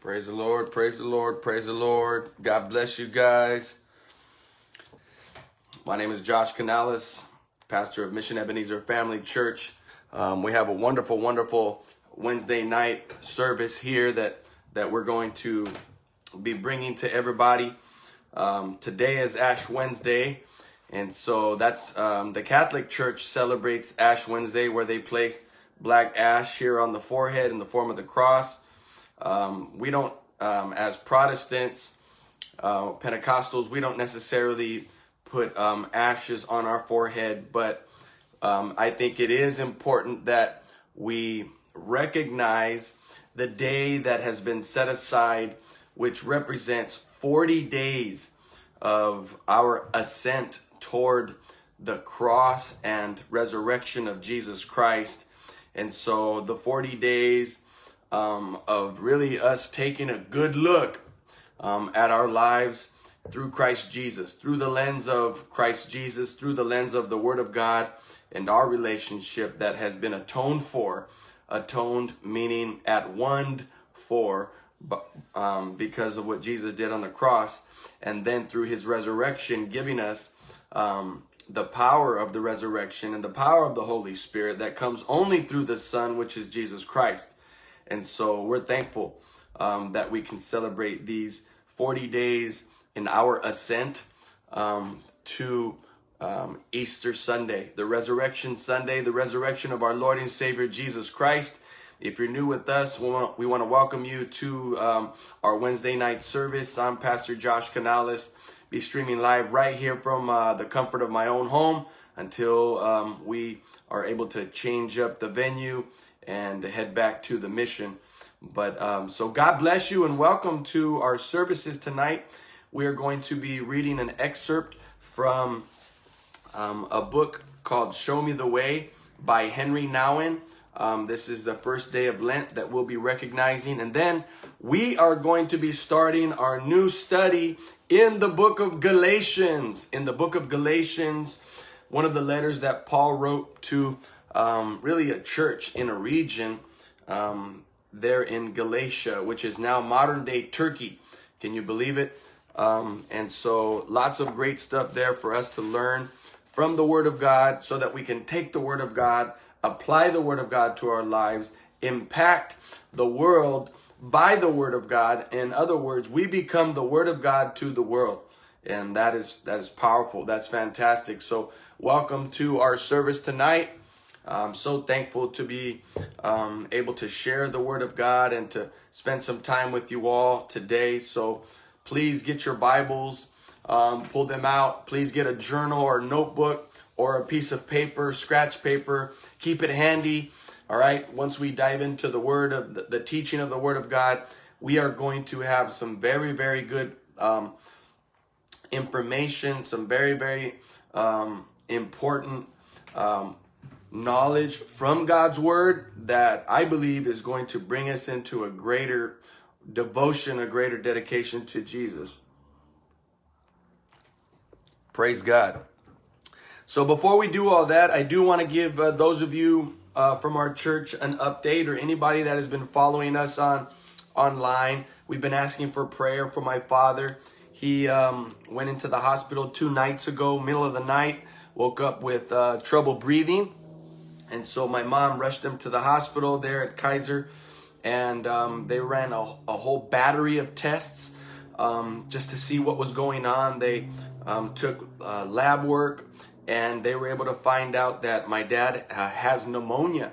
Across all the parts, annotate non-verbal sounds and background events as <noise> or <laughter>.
Praise the Lord, praise the Lord, praise the Lord. God bless you guys. My name is Josh Canales, pastor of Mission Ebenezer Family Church. Um, we have a wonderful, wonderful Wednesday night service here that, that we're going to be bringing to everybody. Um, today is Ash Wednesday, and so that's um, the Catholic Church celebrates Ash Wednesday where they place black ash here on the forehead in the form of the cross. Um, we don't, um, as Protestants, uh, Pentecostals, we don't necessarily put um, ashes on our forehead, but um, I think it is important that we recognize the day that has been set aside, which represents 40 days of our ascent toward the cross and resurrection of Jesus Christ. And so the 40 days um, of really us taking a good look um, at our lives through Christ Jesus, through the lens of Christ Jesus, through the lens of the Word of God and our relationship that has been atoned for. Atoned meaning at one for um, because of what Jesus did on the cross, and then through his resurrection, giving us um, the power of the resurrection and the power of the Holy Spirit that comes only through the Son, which is Jesus Christ. And so we're thankful um, that we can celebrate these 40 days in our ascent um, to um, Easter Sunday, the resurrection Sunday, the resurrection of our Lord and Savior Jesus Christ. If you're new with us, we want, we want to welcome you to um, our Wednesday night service. I'm Pastor Josh Canales. Be streaming live right here from uh, the comfort of my own home until um, we are able to change up the venue and head back to the mission. But um, so God bless you and welcome to our services tonight. We are going to be reading an excerpt from um, a book called Show Me the Way by Henry Nouwen. Um, this is the first day of Lent that we'll be recognizing. And then we are going to be starting our new study in the book of Galatians. In the book of Galatians, one of the letters that Paul wrote to um, really a church in a region um, there in Galatia, which is now modern day Turkey. Can you believe it? Um, and so lots of great stuff there for us to learn from the Word of God so that we can take the Word of God, apply the Word of God to our lives, impact the world by the Word of God. In other words, we become the Word of God to the world. And that is that is powerful. That's fantastic. So welcome to our service tonight. I'm so thankful to be um, able to share the Word of God and to spend some time with you all today. So please get your Bibles, um, pull them out. Please get a journal or notebook or a piece of paper, scratch paper. Keep it handy. All right. Once we dive into the Word of the, the teaching of the Word of God, we are going to have some very, very good um, information, some very, very um, important um, knowledge from God's word that I believe is going to bring us into a greater devotion, a greater dedication to Jesus. Praise God. So before we do all that, I do want to give uh, those of you uh, from our church an update or anybody that has been following us on online. We've been asking for prayer for my father. He um, went into the hospital two nights ago, middle of the night, woke up with uh, trouble breathing and so my mom rushed him to the hospital there at Kaiser, and um, they ran a, a, whole battery of tests um, just to see what was going on. They um, took uh, lab work, and they were able to find out that my dad uh, has pneumonia.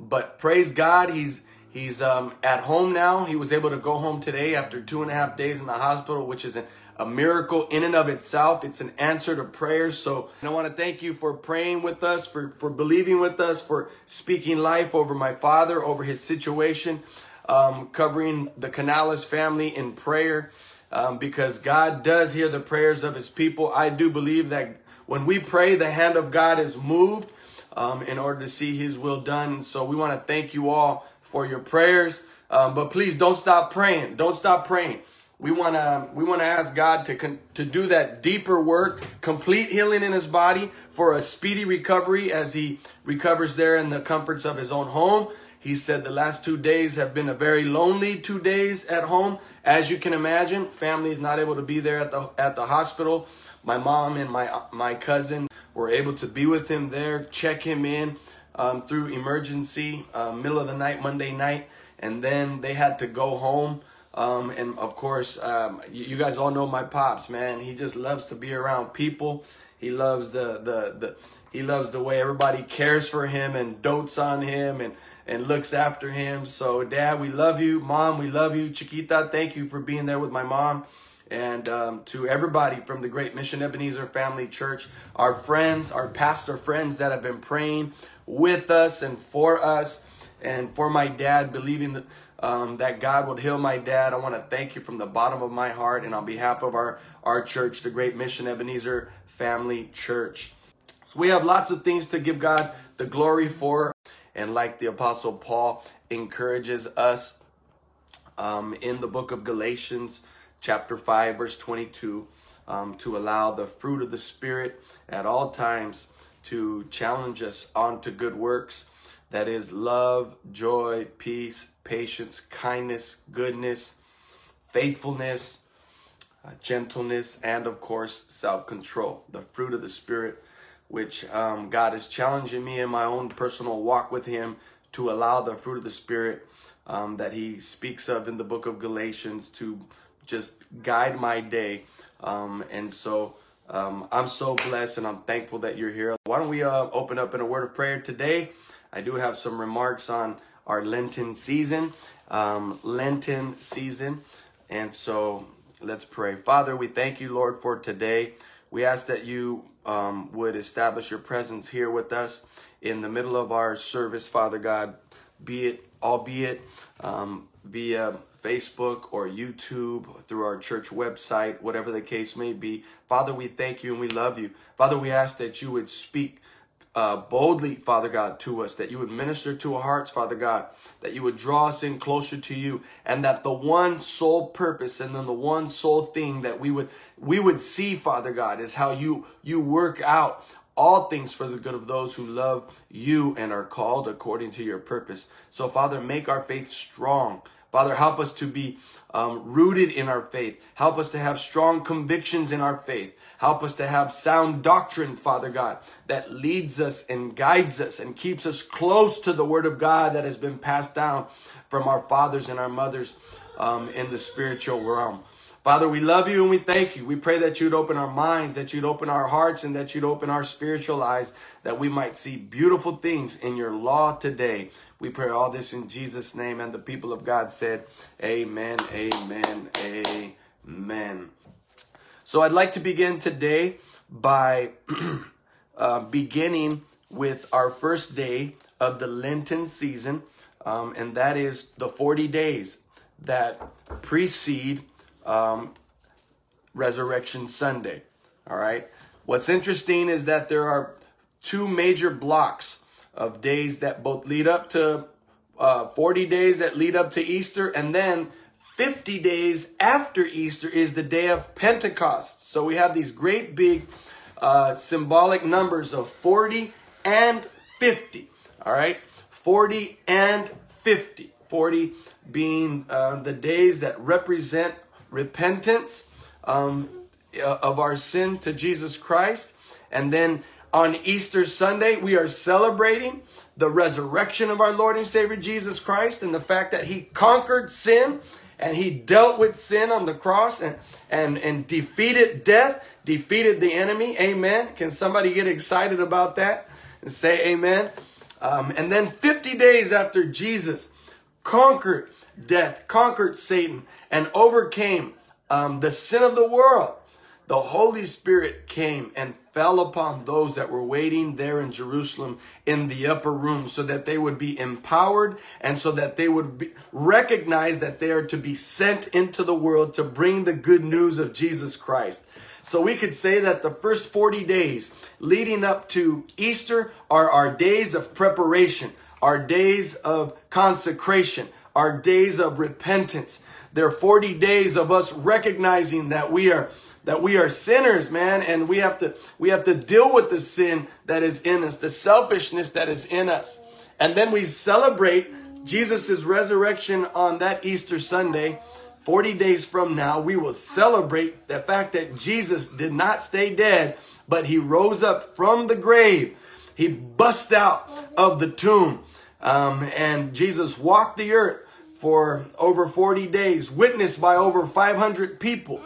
But praise God, he's he's um, at home now. He was able to go home today after two and a half days in the hospital, which is an a miracle in and of itself. It's an answer to prayers. So I want to thank you for praying with us, for, for believing with us, for speaking life over my father, over his situation, um, covering the Canales family in prayer. Um, because God does hear the prayers of his people. I do believe that when we pray, the hand of God is moved um, in order to see his will done. So we want to thank you all for your prayers. Um, but please don't stop praying. Don't stop praying. We want to we want to ask God to con- to do that deeper work, complete healing in his body for a speedy recovery as he recovers there in the comforts of his own home. He said the last two days have been a very lonely two days at home. As you can imagine, family is not able to be there at the at the hospital. My mom and my my cousin were able to be with him there, check him in um, through emergency, uh, middle of the night, Monday night, and then they had to go home. Um, and of course, um, you, you guys all know my pops, man. He just loves to be around people. He loves the the the he loves the way everybody cares for him and dotes on him and and looks after him. So, Dad, we love you. Mom, we love you. Chiquita, thank you for being there with my mom. And um, to everybody from the Great Mission Ebenezer Family Church, our friends, our pastor friends that have been praying with us and for us, and for my dad, believing that, um, that God would heal my dad. I want to thank you from the bottom of my heart and on behalf of our, our church, the Great Mission Ebenezer Family Church. So we have lots of things to give God the glory for. And like the Apostle Paul encourages us um, in the book of Galatians, chapter 5, verse 22, um, to allow the fruit of the Spirit at all times to challenge us onto good works. That is love, joy, peace, patience, kindness, goodness, faithfulness, uh, gentleness, and of course, self control. The fruit of the Spirit which um, God is challenging me in my own personal walk with Him to allow the fruit of the Spirit um, that He speaks of in the book of Galatians to just guide my day. Um, and so um, I'm so blessed and I'm thankful that you're here. Why don't we uh, open up in a word of prayer today? I do have some remarks on our Lenten season. Um, Lenten season. And so let's pray. Father, we thank you, Lord, for today. We ask that you um, would establish your presence here with us in the middle of our service, Father God, be it, albeit um, via Facebook or YouTube, through our church website, whatever the case may be. Father, we thank you and we love you. Father, we ask that you would speak uh, boldly, Father God, to us, that you would minister to our hearts, Father God, that you would draw us in closer to you, and that the one sole purpose and then the one sole thing that we would we would see, Father God, is how you you work out all things for the good of those who love you and are called according to your purpose. So, Father, make our faith strong. Father, help us to be um, rooted in our faith. Help us to have strong convictions in our faith. Help us to have sound doctrine, Father God, that leads us and guides us and keeps us close to the Word of God that has been passed down from our fathers and our mothers um, in the spiritual realm. Father, we love you and we thank you. We pray that you'd open our minds, that you'd open our hearts, and that you'd open our spiritual eyes, that we might see beautiful things in your law today. We pray all this in Jesus' name. And the people of God said, Amen, amen, amen. So I'd like to begin today by <clears throat> uh, beginning with our first day of the Lenten season, um, and that is the 40 days that precede um, Resurrection Sunday. All right. What's interesting is that there are two major blocks of days that both lead up to uh, 40 days that lead up to Easter, and then 50 days after Easter is the day of Pentecost. So we have these great big uh, symbolic numbers of 40 and 50. All right, 40 and 50. 40 being uh, the days that represent repentance um, uh, of our sin to Jesus Christ. And then on Easter Sunday, we are celebrating the resurrection of our Lord and Savior Jesus Christ and the fact that he conquered sin and he dealt with sin on the cross and, and, and defeated death, defeated the enemy. Amen. Can somebody get excited about that and say amen? Um, and then 50 days after Jesus conquered death, conquered Satan, and overcame um, the sin of the world, the Holy Spirit came and fell upon those that were waiting there in Jerusalem in the upper room so that they would be empowered and so that they would be, recognize that they are to be sent into the world to bring the good news of Jesus Christ. So we could say that the first 40 days leading up to Easter are our days of preparation, our days of consecration, our days of repentance. They're 40 days of us recognizing that we are that we are sinners, man, and we have to we have to deal with the sin that is in us, the selfishness that is in us. And then we celebrate Jesus' resurrection on that Easter Sunday, 40 days from now, we will celebrate the fact that Jesus did not stay dead, but he rose up from the grave. He bust out of the tomb. Um, and Jesus walked the earth for over 40 days, witnessed by over 500 people.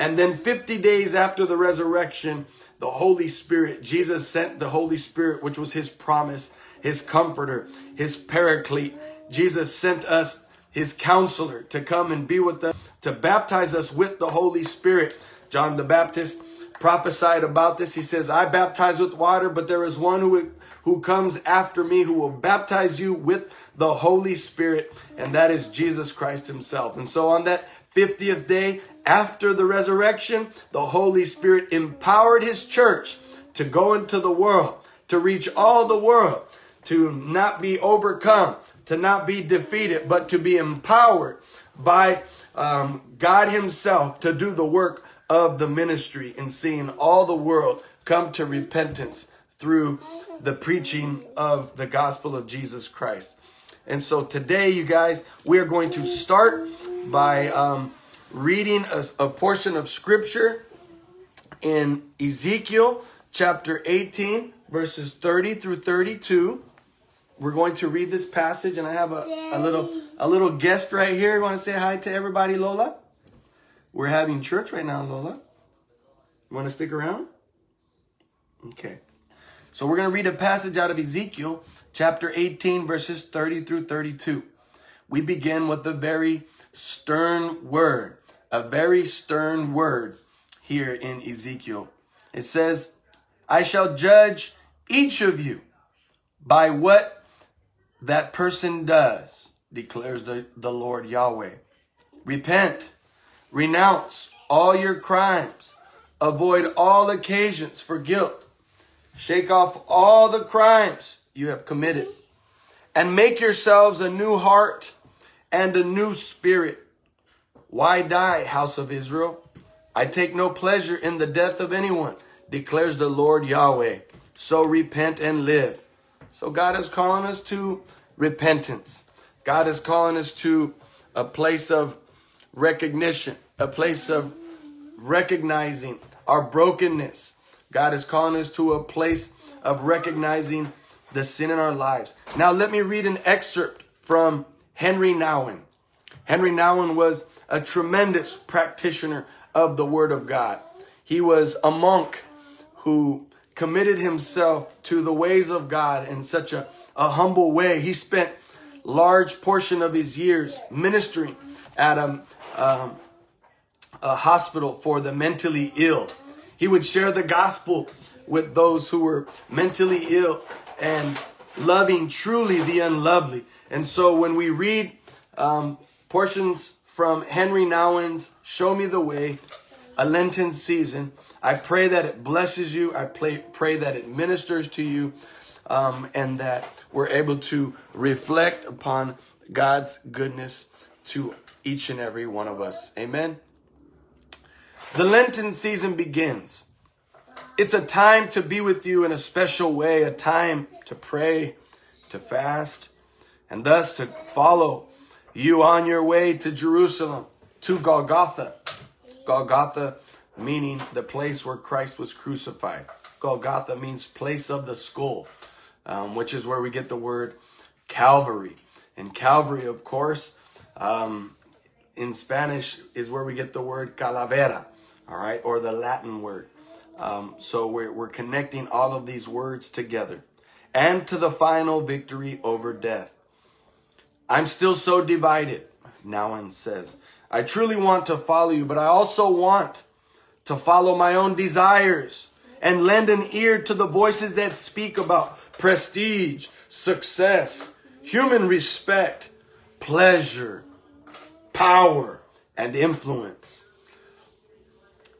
And then 50 days after the resurrection, the Holy Spirit, Jesus sent the Holy Spirit, which was his promise, his comforter, his paraclete. Jesus sent us his counselor to come and be with us, to baptize us with the Holy Spirit. John the Baptist prophesied about this. He says, I baptize with water, but there is one who, who comes after me who will baptize you with the Holy Spirit, and that is Jesus Christ himself. And so on that 50th day after the resurrection, the Holy Spirit empowered his church to go into the world, to reach all the world, to not be overcome, to not be defeated, but to be empowered by um, God himself to do the work of the ministry and seeing all the world come to repentance through the preaching of the gospel of Jesus Christ. And so today, you guys, we are going to start by um, reading a, a portion of scripture in Ezekiel chapter 18, verses 30 through 32. We're going to read this passage, and I have a, a little a little guest right here. You want to say hi to everybody, Lola? We're having church right now, Lola. You want to stick around? Okay. So we're going to read a passage out of Ezekiel chapter 18, verses 30 through 32. We begin with a very stern word, a very stern word here in Ezekiel. It says, I shall judge each of you by what that person does, declares the, the Lord Yahweh. Repent, renounce all your crimes, avoid all occasions for guilt, shake off all the crimes you have committed, and make yourselves a new heart and a new spirit. Why die, house of Israel? I take no pleasure in the death of anyone, declares the Lord Yahweh. So repent and live. So God is calling us to repentance. God is calling us to a place of recognition, a place of recognizing our brokenness. God is calling us to a place of recognizing the sin in our lives. Now, let me read an excerpt from Henry Nouwen. Henry Nouwen was a tremendous practitioner of the Word of God. He was a monk who committed himself to the ways of God in such a, a humble way. He spent large portion of his years ministering at a, um, a hospital for the mentally ill. He would share the gospel with those who were mentally ill and loving truly the unlovely. And so when we read um, portions from Henry Nouwen's Show Me the Way, a Lenten season, I pray that it blesses you. I pray, pray that it ministers to you um, and that we're able to reflect upon God's goodness to each and every one of us. Amen. The Lenten season begins. It's a time to be with you in a special way, a time to pray, to fast, and thus to follow you on your way to Jerusalem, to Golgotha. Golgotha meaning the place where Christ was crucified. Golgotha means place of the skull, um, which is where we get the word Calvary. And Calvary, of course, um, in Spanish is where we get the word calavera, all right, or the Latin word. Um, so we're, we're connecting all of these words together and to the final victory over death. I'm still so divided, Nouwen says. I truly want to follow you, but I also want to follow my own desires and lend an ear to the voices that speak about prestige, success, human respect, pleasure, power, and influence.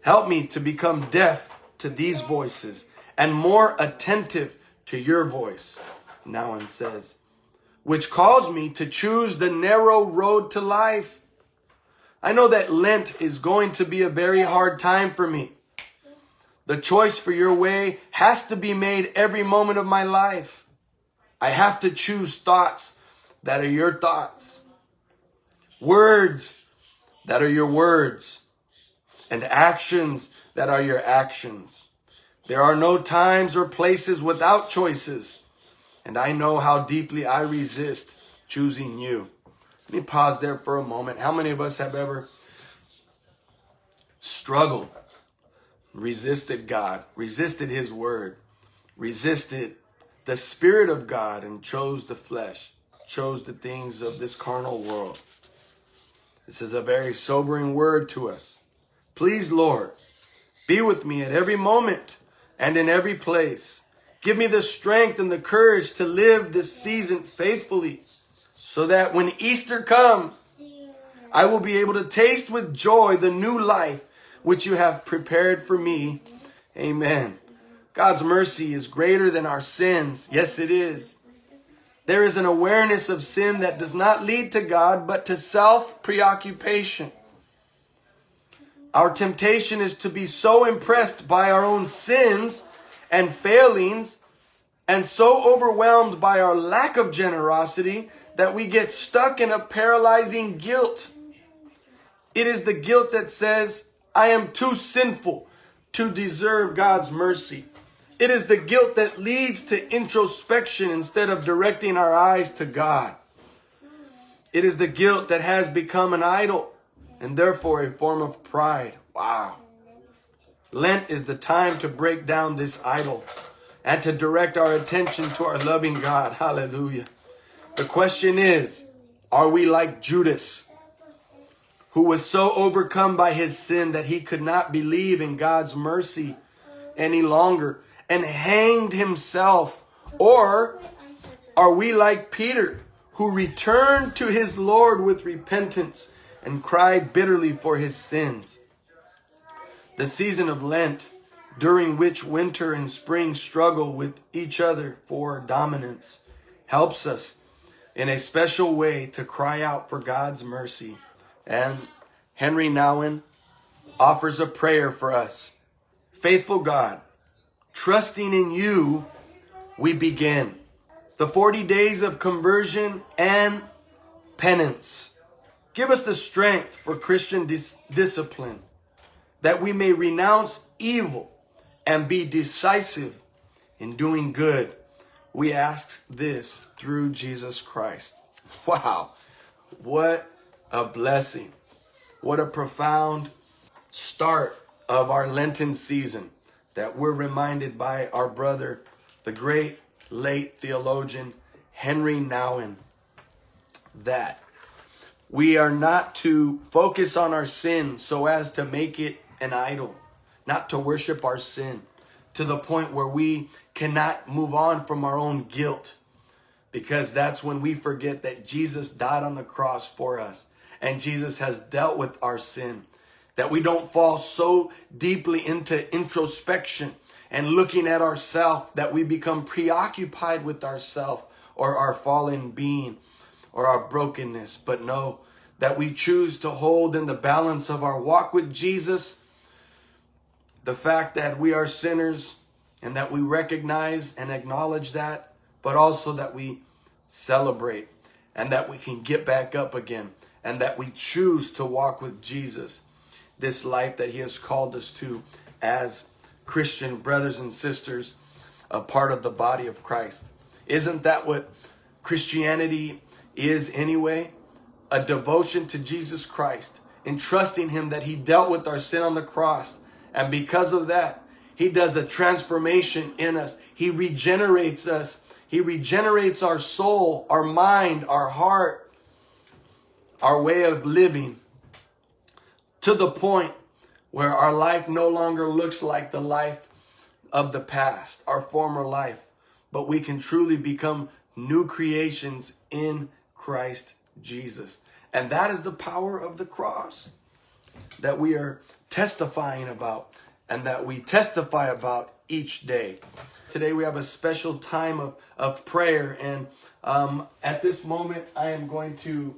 Help me to become deaf to these voices and more attentive to your voice, Nouwen says, which calls me to choose the narrow road to life. I know that Lent is going to be a very hard time for me. The choice for your way has to be made every moment of my life. I have to choose thoughts that are your thoughts, words that are your words, and actions that are your actions. There are no times or places without choices, and I know how deeply I resist choosing you. Let me pause there for a moment. How many of us have ever struggled, resisted God, resisted His word, resisted the Spirit of God, and chose the flesh, chose the things of this carnal world? This is a very sobering word to us. Please, Lord, be with me at every moment and in every place. Give me the strength and the courage to live this season faithfully so that when Easter comes, I will be able to taste with joy the new life which you have prepared for me. Amen. God's mercy is greater than our sins. Yes, it is. There is an awareness of sin that does not lead to God, but to self preoccupation. Our temptation is to be so impressed by our own sins and failings and so overwhelmed by our lack of generosity that we get stuck in a paralyzing guilt. It is the guilt that says, I am too sinful to deserve God's mercy. It is the guilt that leads to introspection instead of directing our eyes to God. It is the guilt that has become an idol and therefore a form of pride. Wow. Lent is the time to break down this idol and to direct our attention to our loving God. Hallelujah. The question is, are we like Judas, who was so overcome by his sin that he could not believe in God's mercy any longer and hanged himself? Or are we like Peter, who returned to his Lord with repentance and cried bitterly for his sins. The season of Lent, during which winter and spring struggle with each other for dominance, helps us in a special way to cry out for God's mercy. And Henry Nouwen offers a prayer for us. Faithful God, trusting in you, we begin. The 40 days of conversion and penance Give us the strength for Christian dis- discipline that we may renounce evil and be decisive in doing good. We ask this through Jesus Christ. <laughs> Wow, what a blessing. What a profound start of our Lenten season that we're reminded by our brother, the great late theologian Henry Nouwen, that we are not to focus on our sin so as to make it an idol, not to worship our sin to the point where we cannot move on from our own guilt. Because that's when we forget that Jesus died on the cross for us and Jesus has dealt with our sin. That we don't fall so deeply into introspection and looking at ourself that we become preoccupied with ourself or our fallen being or our brokenness, but no, that we choose to hold in the balance of our walk with Jesus the fact that we are sinners and that we recognize and acknowledge that, but also that we celebrate and that we can get back up again and that we choose to walk with Jesus this life that He has called us to as Christian brothers and sisters, a part of the body of Christ. Isn't that what Christianity is anyway a devotion to Jesus Christ and trusting Him that He dealt with our sin on the cross. And because of that, He does a transformation in us. He regenerates us. He regenerates our soul, our mind, our heart, our way of living to the point where our life no longer looks like the life of the past, our former life, but we can truly become new creations in Christ Jesus. And that is the power of the cross that we are testifying about and that we testify about each day. Today we have a special time of, of prayer. And um, at this moment, I am going to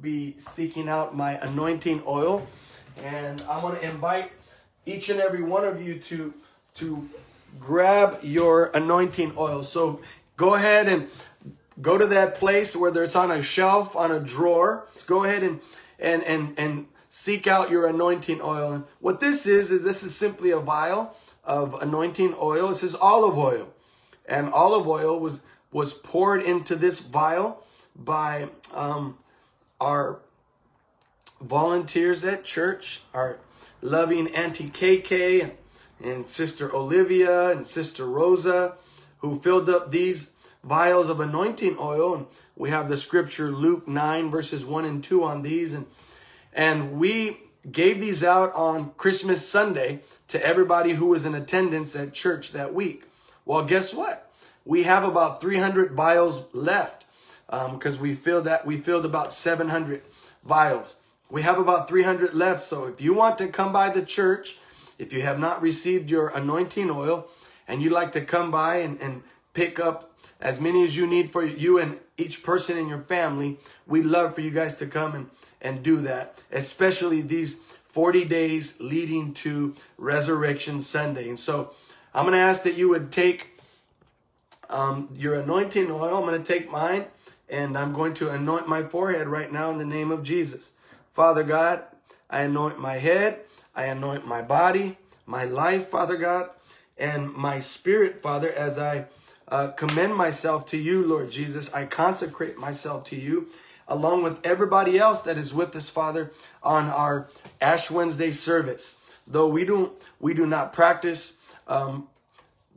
be seeking out my anointing oil. And I want to invite each and every one of you to, to grab your anointing oil. So go ahead and go to that place, whether it's on a shelf, on a drawer. Let's go ahead and and and and seek out your anointing oil. And what this is is this is simply a vial of anointing oil. This is olive oil, and olive oil was was poured into this vial by um, our volunteers at church, our loving Auntie KK and, and Sister Olivia and Sister Rosa, who filled up these vials of anointing oil. And we have the scripture Luke 9, verses 1 and 2 on these. And, and we gave these out on Christmas Sunday to everybody who was in attendance at church that week. Well, guess what? We have about 300 vials left because um, we filled that we filled about 700 vials. We have about 300 left. So if you want to come by the church, if you have not received your anointing oil and you'd like to come by and, and pick up as many as you need for you and each person in your family, we'd love for you guys to come and, and do that, especially these 40 days leading to Resurrection Sunday. And so I'm going to ask that you would take um, your anointing oil. I'm going to take mine and I'm going to anoint my forehead right now in the name of Jesus. Father God, I anoint my head, I anoint my body, my life, Father God, and my spirit, Father, as I uh, commend myself to you, Lord Jesus. I consecrate myself to you along with everybody else that is with us, Father, on our Ash Wednesday service. Though we don't, we do not practice um,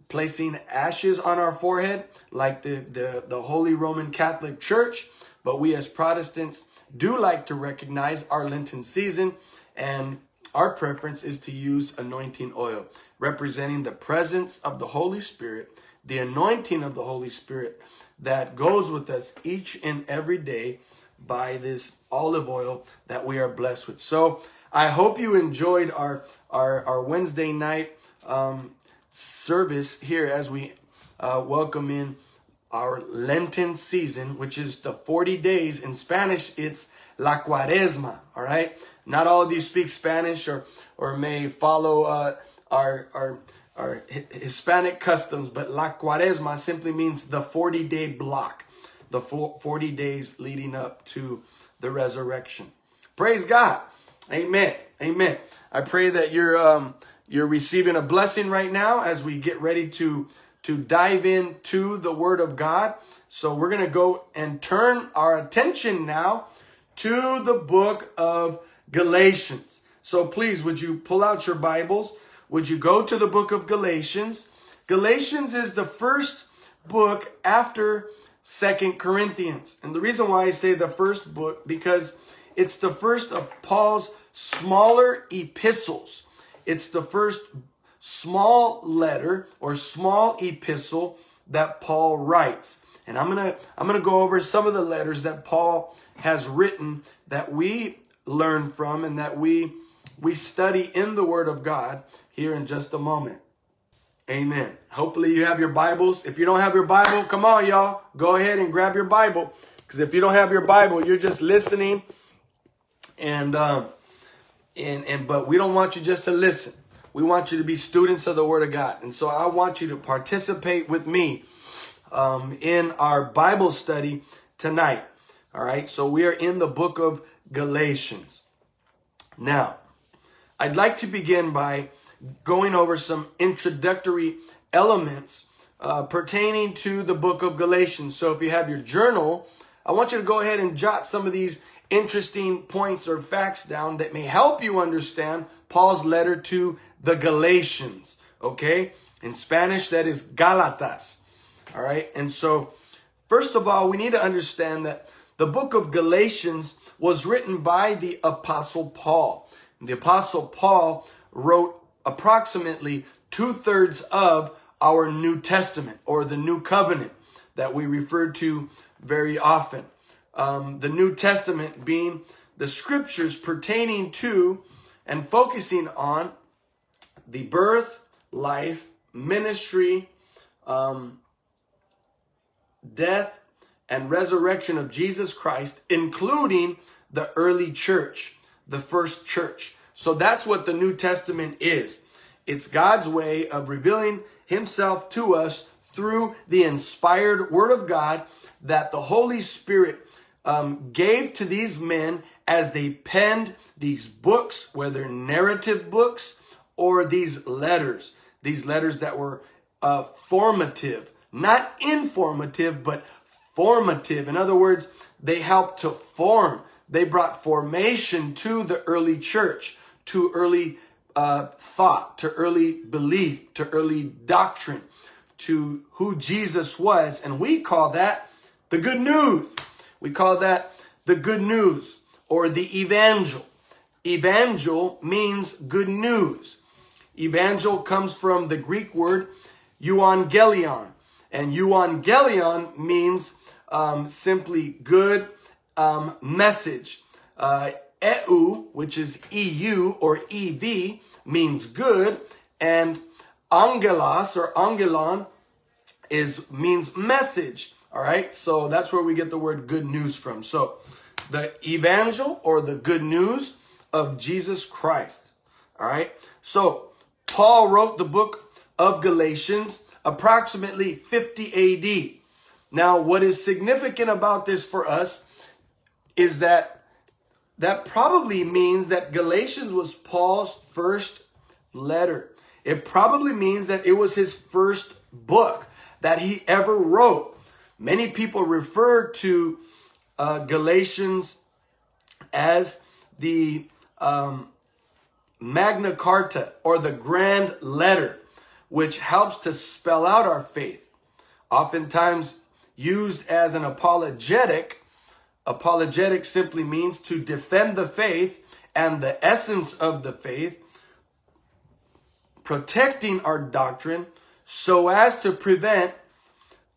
placing ashes on our forehead like the, the, the Holy Roman Catholic Church, but we as Protestants do like to recognize our Lenten season, and our preference is to use anointing oil, representing the presence of the Holy Spirit, the anointing of the Holy Spirit that goes with us each and every day by this olive oil that we are blessed with. So I hope you enjoyed our our, our Wednesday night um, service here as we uh, welcome in our Lenten season, which is the 40 days. In Spanish, it's La Cuaresma, all right? Not all of you speak Spanish or, or may follow uh, our, our, our Hispanic customs, but La Cuaresma simply means the 40 day block, the 40 days leading up to the resurrection. Praise God. Amen. Amen. I pray that you're um, you're receiving a blessing right now as we get ready to to dive into the Word of God. So we're going to go and turn our attention now to the book of Galatians. So please, would you pull out your Bibles? Would you go to the book of Galatians? Galatians is the first book after Second Corinthians. And the reason why I say the first book, because it's the first of Paul's smaller epistles. It's the first small letter or small epistle that Paul writes. And I'm going to I'm going to go over some of the letters that Paul has written that we learn from and that we we study in the word of God here in just a moment. Amen. Hopefully you have your Bibles. If you don't have your Bible, come on y'all, go ahead and grab your Bible because if you don't have your Bible, you're just listening and um and and but we don't want you just to listen. We want you to be students of the Word of God. And so I want you to participate with me um, in our Bible study tonight. All right, so we are in the book of Galatians. Now, I'd like to begin by going over some introductory elements uh, pertaining to the book of Galatians. So if you have your journal, I want you to go ahead and jot some of these interesting points or facts down that may help you understand Paul's letter to the Galatians. Okay? In Spanish, that is Galatas. All right? And so, first of all, we need to understand that the book of Galatians was written by the Apostle Paul. The Apostle Paul wrote approximately two thirds of our New Testament or the New Covenant that we refer to very often. Um, the New Testament being the scriptures pertaining to and focusing on the birth, life, ministry, um, death, and resurrection of Jesus Christ, including the early church, the first church. So that's what the New Testament is. It's God's way of revealing himself to us through the inspired word of God that the Holy Spirit um, gave to these men as they penned these books, whether narrative books or these letters, these letters that were uh, formative, not informative, but formative. In other words, they helped to form. They brought formation to the early church, to early uh, thought, to early belief, to early doctrine, to who Jesus was. And we call that the good news. We call that the good news or the evangel. Evangel means good news. Evangel comes from the Greek word euangelion. And euangelion means um, simply good um, message. Uh, EU, which is EU or EV, means good, and angelos or angelon is means message. All right, so that's where we get the word good news from. So the evangel or the good news of Jesus Christ. All right, so Paul wrote the book of Galatians approximately 50 AD. Now, what is significant about this for us is that that probably means that Galatians was Paul's first letter. It probably means that it was his first book that he ever wrote. Many people refer to uh, Galatians as the um, Magna Carta or the Grand Letter, which helps to spell out our faith. Oftentimes used as an apologetic, apologetic simply means to defend the faith and the essence of the faith, protecting our doctrine so as to prevent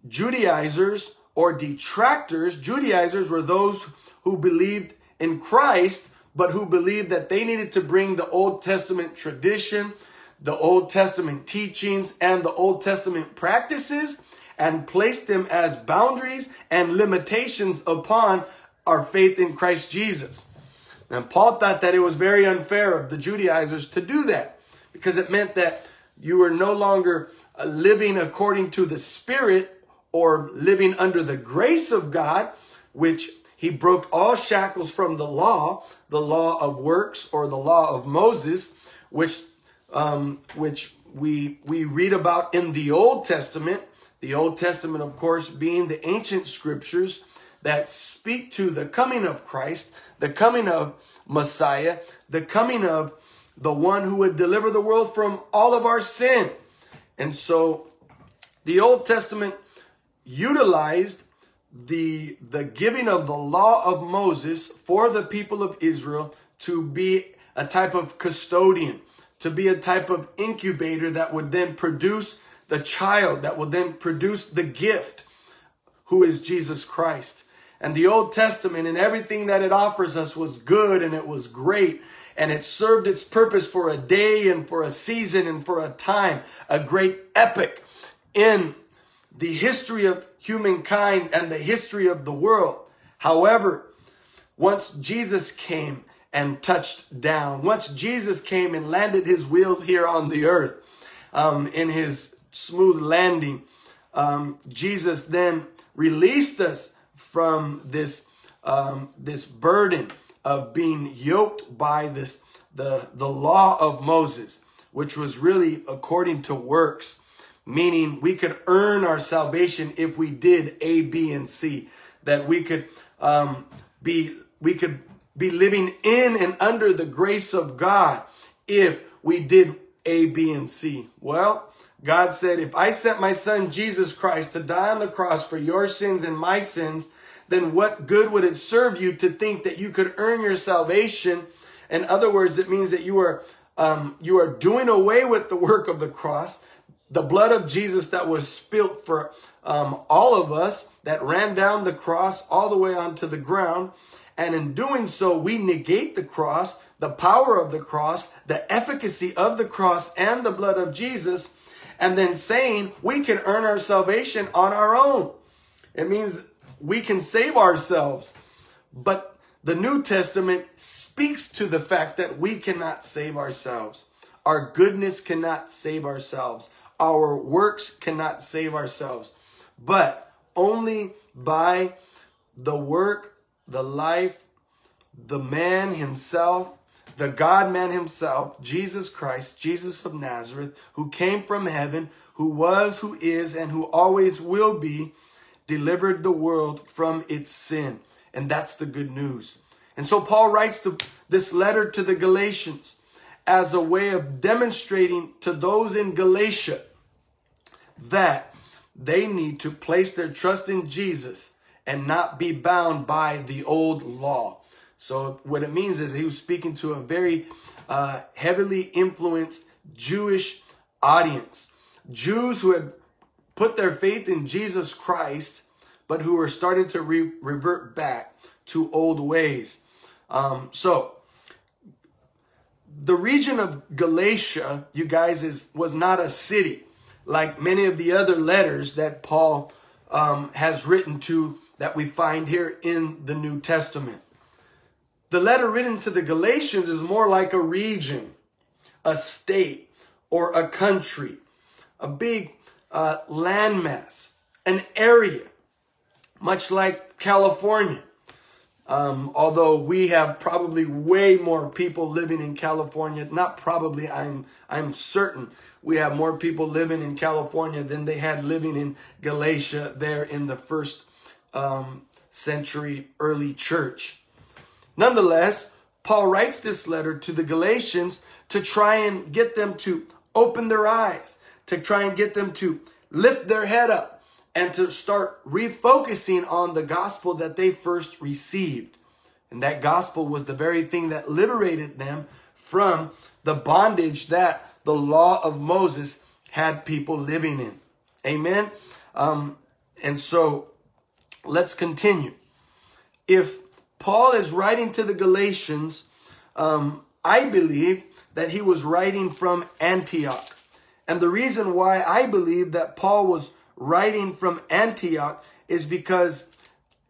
Judaizers or detractors. Judaizers were those who believed in Christ, but who believed that they needed to bring the Old Testament tradition, the Old Testament teachings, and the Old Testament practices and place them as boundaries and limitations upon our faith in Christ Jesus. And Paul thought that it was very unfair of the Judaizers to do that because it meant that you were no longer uh, living according to the Spirit or living under the grace of God, which he broke all shackles from the law, the law of works or the law of Moses, which um, which we we read about in the Old Testament. The Old Testament, of course, being the ancient scriptures that speak to the coming of Christ, the coming of Messiah, the coming of the one who would deliver the world from all of our sin. And so the Old Testament utilized the, the giving of the law of Moses for the people of Israel to be a type of custodian, to be a type of incubator that would then produce the child, that will then produce the gift, who is Jesus Christ. And the Old Testament and everything that it offers us was good and it was great. And it served its purpose for a day and for a season and for a time, a great epic in the history of humankind and the history of the world. However, once Jesus came and touched down, once Jesus came and landed his wheels here on the earth um, in his smooth landing, um, Jesus then released us from this um, this burden of being yoked by this the the law of Moses, which was really according to works meaning we could earn our salvation if we did A, B, and C. That we could um, be we could be living in and under the grace of God if we did A, B, and C. Well, God said, if I sent my son Jesus Christ to die on the cross for your sins and my sins, then what good would it serve you to think that you could earn your salvation? In other words, it means that you are um, you are doing away with the work of the cross the blood of Jesus that was spilt for um, all of us, that ran down the cross all the way onto the ground. And in doing so, we negate the cross, the power of the cross, the efficacy of the cross, and the blood of Jesus. And then saying we can earn our salvation on our own. It means we can save ourselves. But the New Testament speaks to the fact that we cannot save ourselves. Our goodness cannot save ourselves. Our works cannot save ourselves. But only by the work, the life, the man himself, the God man himself, Jesus Christ, Jesus of Nazareth, who came from heaven, who was, who is, and who always will be, delivered the world from its sin. And that's the good news. And so Paul writes the, this letter to the Galatians as a way of demonstrating to those in Galatia that they need to place their trust in Jesus and not be bound by the old law. So what it means is he was speaking to a very uh, heavily influenced Jewish audience. Jews who had put their faith in Jesus Christ, but who were starting to re- revert back to old ways. Um, so the region of Galatia, you guys, is was not a city like many of the other letters that Paul um, has written to that we find here in the New Testament. The letter written to the Galatians is more like a region, a state, or a country, a big uh, landmass, an area, much like California. Um, although we have probably way more people living in California, not probably, I'm I'm certain we have more people living in California than they had living in Galatia there in the first um, century early church. Nonetheless, Paul writes this letter to the Galatians to try and get them to open their eyes, to try and get them to lift their head up and to start refocusing on the gospel that they first received. And that gospel was the very thing that liberated them from the bondage that the law of Moses had people living in. Amen. Um, and so let's continue. If Paul is writing to the Galatians, um, I believe that he was writing from Antioch. And the reason why I believe that Paul was writing from Antioch is because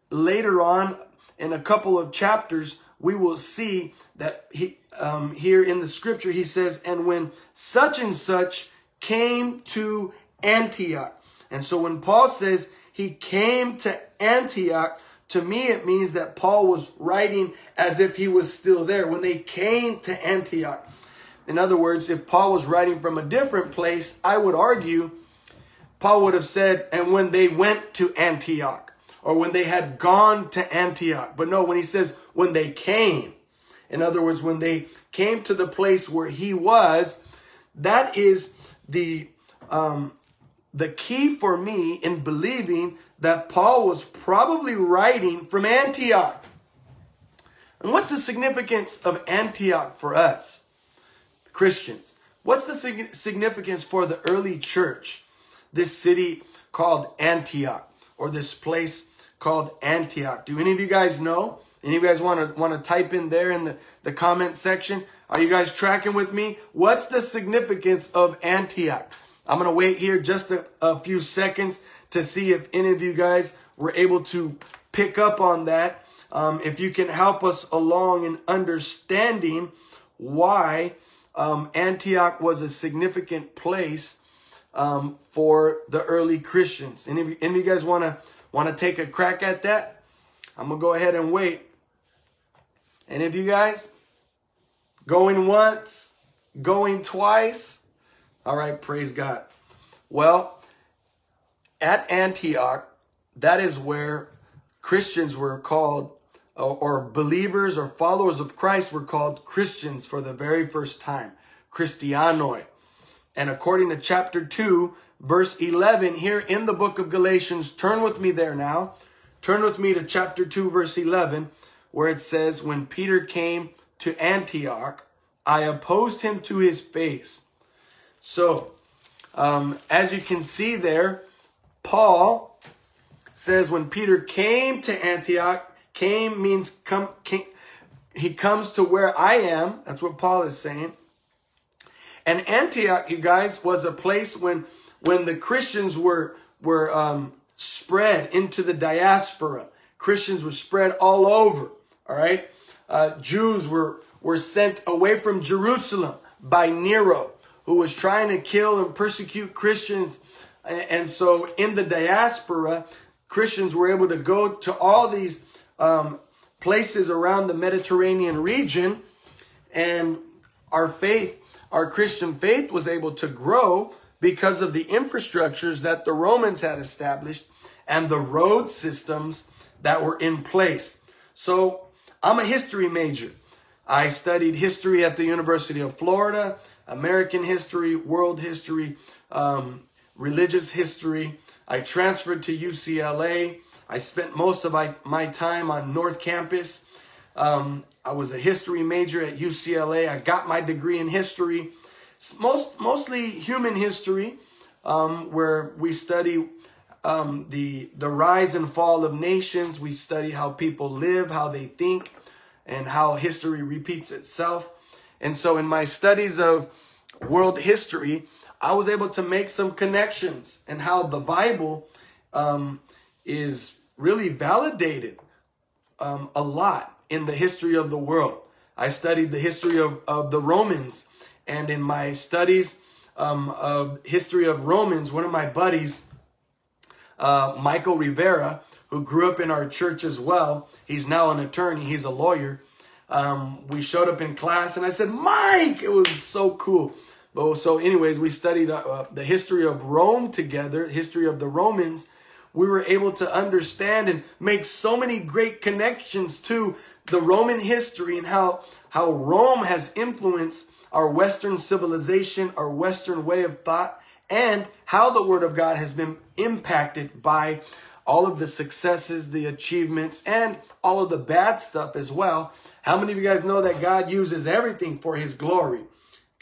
later on in a couple of chapters, we will see that he um, here in the scripture he says, and when such and such came to Antioch. And so when Paul says he came to Antioch, to me, it means that Paul was writing as if he was still there when they came to Antioch. In other words, if Paul was writing from a different place, I would argue Paul would have said, and when they went to Antioch, or when they had gone to Antioch. But no, when he says when they came, in other words, when they came to the place where he was, that is the um, the key for me in believing that Paul was probably writing from Antioch. And what's the significance of Antioch for us, Christians? What's the significance for the early church? This city called Antioch, or this place called Antioch. Do any of you guys know? Any of you guys want to want to type in there in the, the comment section? Are you guys tracking with me? What's the significance of Antioch? I'm going to wait here just a, a few seconds to see if any of you guys were able to pick up on that. Um, if you can help us along in understanding why um, Antioch was a significant place um, for the early Christians. Any of you, any of you guys want to want to take a crack at that? I'm gonna go ahead and wait. Any of you guys going once, going twice? All right, praise God. Well, at Antioch, that is where Christians were called, or believers or followers of Christ were called Christians for the very first time, Christianoi. And according to chapter 2, verse 11, here in the book of Galatians, turn with me there now. Turn with me to chapter 2, verse 11, where it says, When Peter came to Antioch, I opposed him to his face. So, um, as you can see there, Paul says when Peter came to Antioch, came means come, came, he comes to where I am. That's what Paul is saying. And Antioch, you guys, was a place when when the Christians were were um, spread into the diaspora. Christians were spread all over. All right, uh, Jews were were sent away from Jerusalem by Nero, who was trying to kill and persecute Christians. And so, in the diaspora, Christians were able to go to all these um, places around the Mediterranean region, and our faith, our Christian faith, was able to grow because of the infrastructures that the Romans had established and the road systems that were in place. So I'm a history major. I studied history at the University of Florida, American history, world history, um, religious history. I transferred to UCLA. I spent most of my, my time on North Campus. Um, I was a history major at UCLA. I got my degree in history, most mostly human history, um, where we study um, the the rise and fall of nations. We study how people live, how they think, and how history repeats itself. And so, in my studies of world history, I was able to make some connections and how the Bible um, is really validated um, a lot in the history of the world. I studied the history of, of the Romans, and in my studies um, of history of Romans, one of my buddies uh, Michael Rivera, who grew up in our church as well. He's now an attorney, he's a lawyer. Um, we showed up in class and I said, Mike, it was so cool. But so, anyways, we studied uh, uh, the history of Rome together, history of the Romans. We were able to understand and make so many great connections to the Roman history and how, how Rome has influenced our Western civilization, our Western way of thought, and how the Word of God has been impacted by all of the successes, the achievements, and all of the bad stuff as well. How many of you guys know that God uses everything for His glory?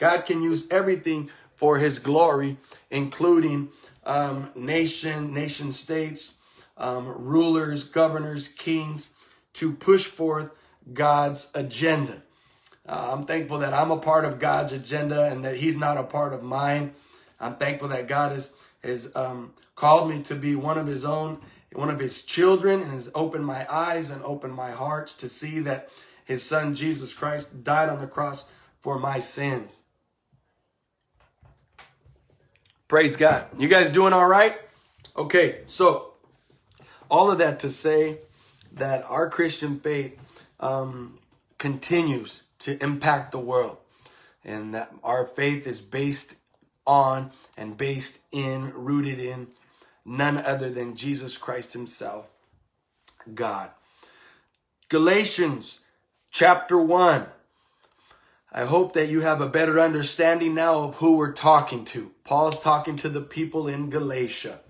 God can use everything for His glory, including um, nation, nation states, um, rulers, governors, kings, to push forth God's agenda. Uh, I'm thankful that I'm a part of God's agenda and that He's not a part of mine. I'm thankful that God has, has um, called me to be one of his own, one of his children, and has opened my eyes and opened my hearts to see that his son Jesus Christ died on the cross for my sins. Praise God. You guys doing all right? Okay, so all of that to say that our Christian faith um, continues to impact the world and that our faith is based on and based in, rooted in none other than Jesus Christ Himself, God. Galatians chapter 1. I hope that you have a better understanding now of who we're talking to. Paul's talking to the people in Galatia,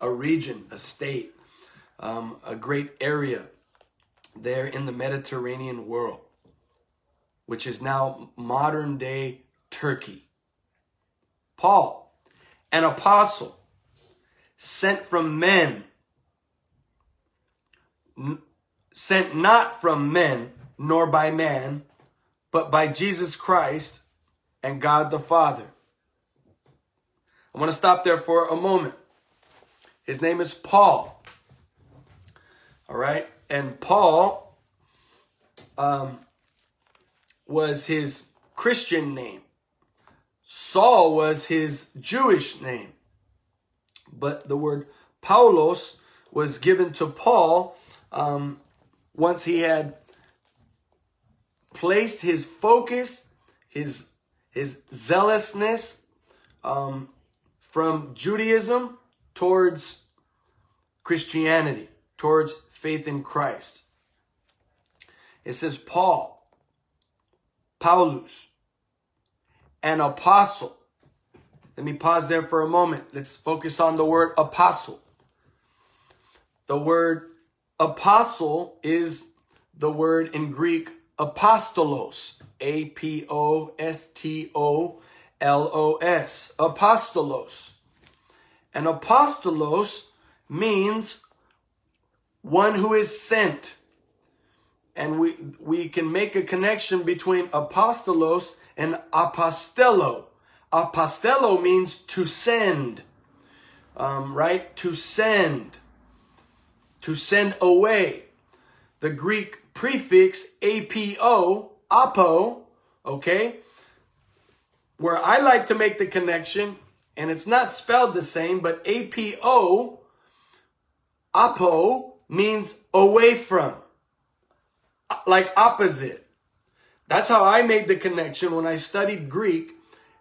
a region, a state, um, a great area there in the Mediterranean world, which is now modern day Turkey. Paul, an apostle, sent from men, sent not from men, nor by man, but by Jesus Christ and God the Father. I want to stop there for a moment. His name is Paul. All right. And Paul um, was his Christian name. Saul was his Jewish name. But the word Paulos was given to Paul um, once he had placed his focus, his, his zealousness um, from Judaism towards Christianity, towards faith in Christ. It says Paul, Paulus, an apostle. Let me pause there for a moment. Let's focus on the word apostle. The word apostle is the word in Greek apostolos, A P O S T O L O S, apostolos. And apostolos means one who is sent. And we, we can make a connection between apostolos and apostello. Apostello means to send, um, right? To send, to send away. The Greek prefix apo, apo, okay? Where I like to make the connection, and it's not spelled the same, but apo Apo means away from, like opposite. That's how I made the connection when I studied Greek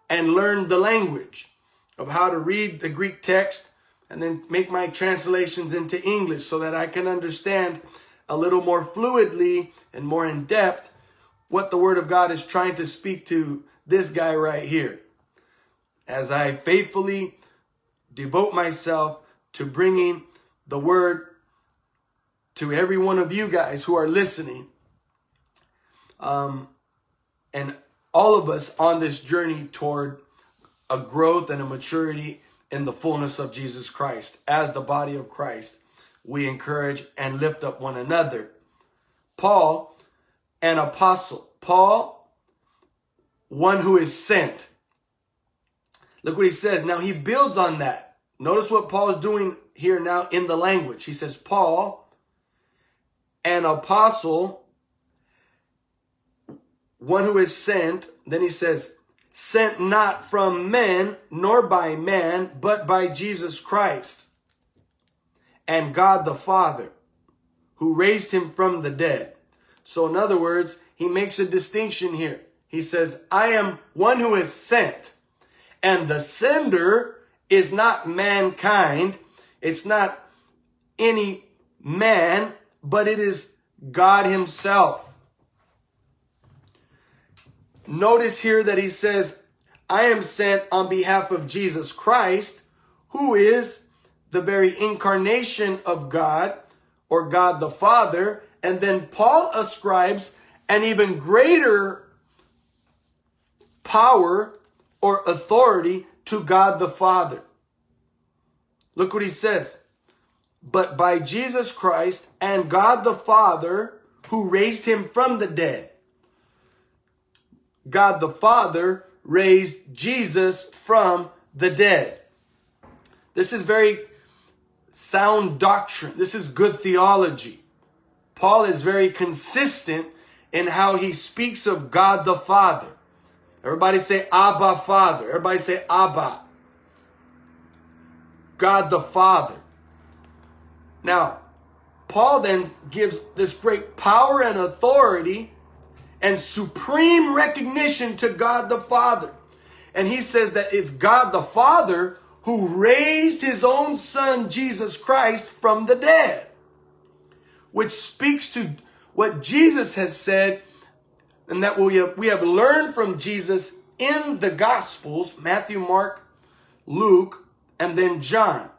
and learned the language of how to read the Greek text and then make my translations into English so that I can understand a little more fluidly and more in depth what the Word of God is trying to speak to this guy right here. As I faithfully devote myself to bringing the Word to every one of you guys who are listening, um, and all of us on this journey toward a growth and a maturity in the fullness of Jesus Christ. As the body of Christ, we encourage and lift up one another. Paul, an apostle. Paul, one who is sent. Look what he says. Now he builds on that. Notice what Paul is doing here now in the language. He says, Paul, an apostle, one who is sent. Then he says, sent not from men nor by man, but by Jesus Christ and God the Father, who raised him from the dead. So, in other words, he makes a distinction here. He says, I am one who is sent, and the sender is not mankind. It's not any man, but it is God himself. Notice here that he says, I am sent on behalf of Jesus Christ, who is the very incarnation of God or God the Father. And then Paul ascribes an even greater power or authority to God the Father. Look what he says. But by Jesus Christ and God the Father, who raised him from the dead. God the Father raised Jesus from the dead. This is very sound doctrine. This is good theology. Paul is very consistent in how he speaks of God the Father. Everybody say Abba Father. Everybody say Abba. God the Father. Now, Paul then gives this great power and authority and supreme recognition to God the Father. And he says that it's God the Father who raised his own son, Jesus Christ, from the dead, which speaks to what Jesus has said and that we have, we have learned from Jesus in the Gospels Matthew, Mark, Luke, and then John.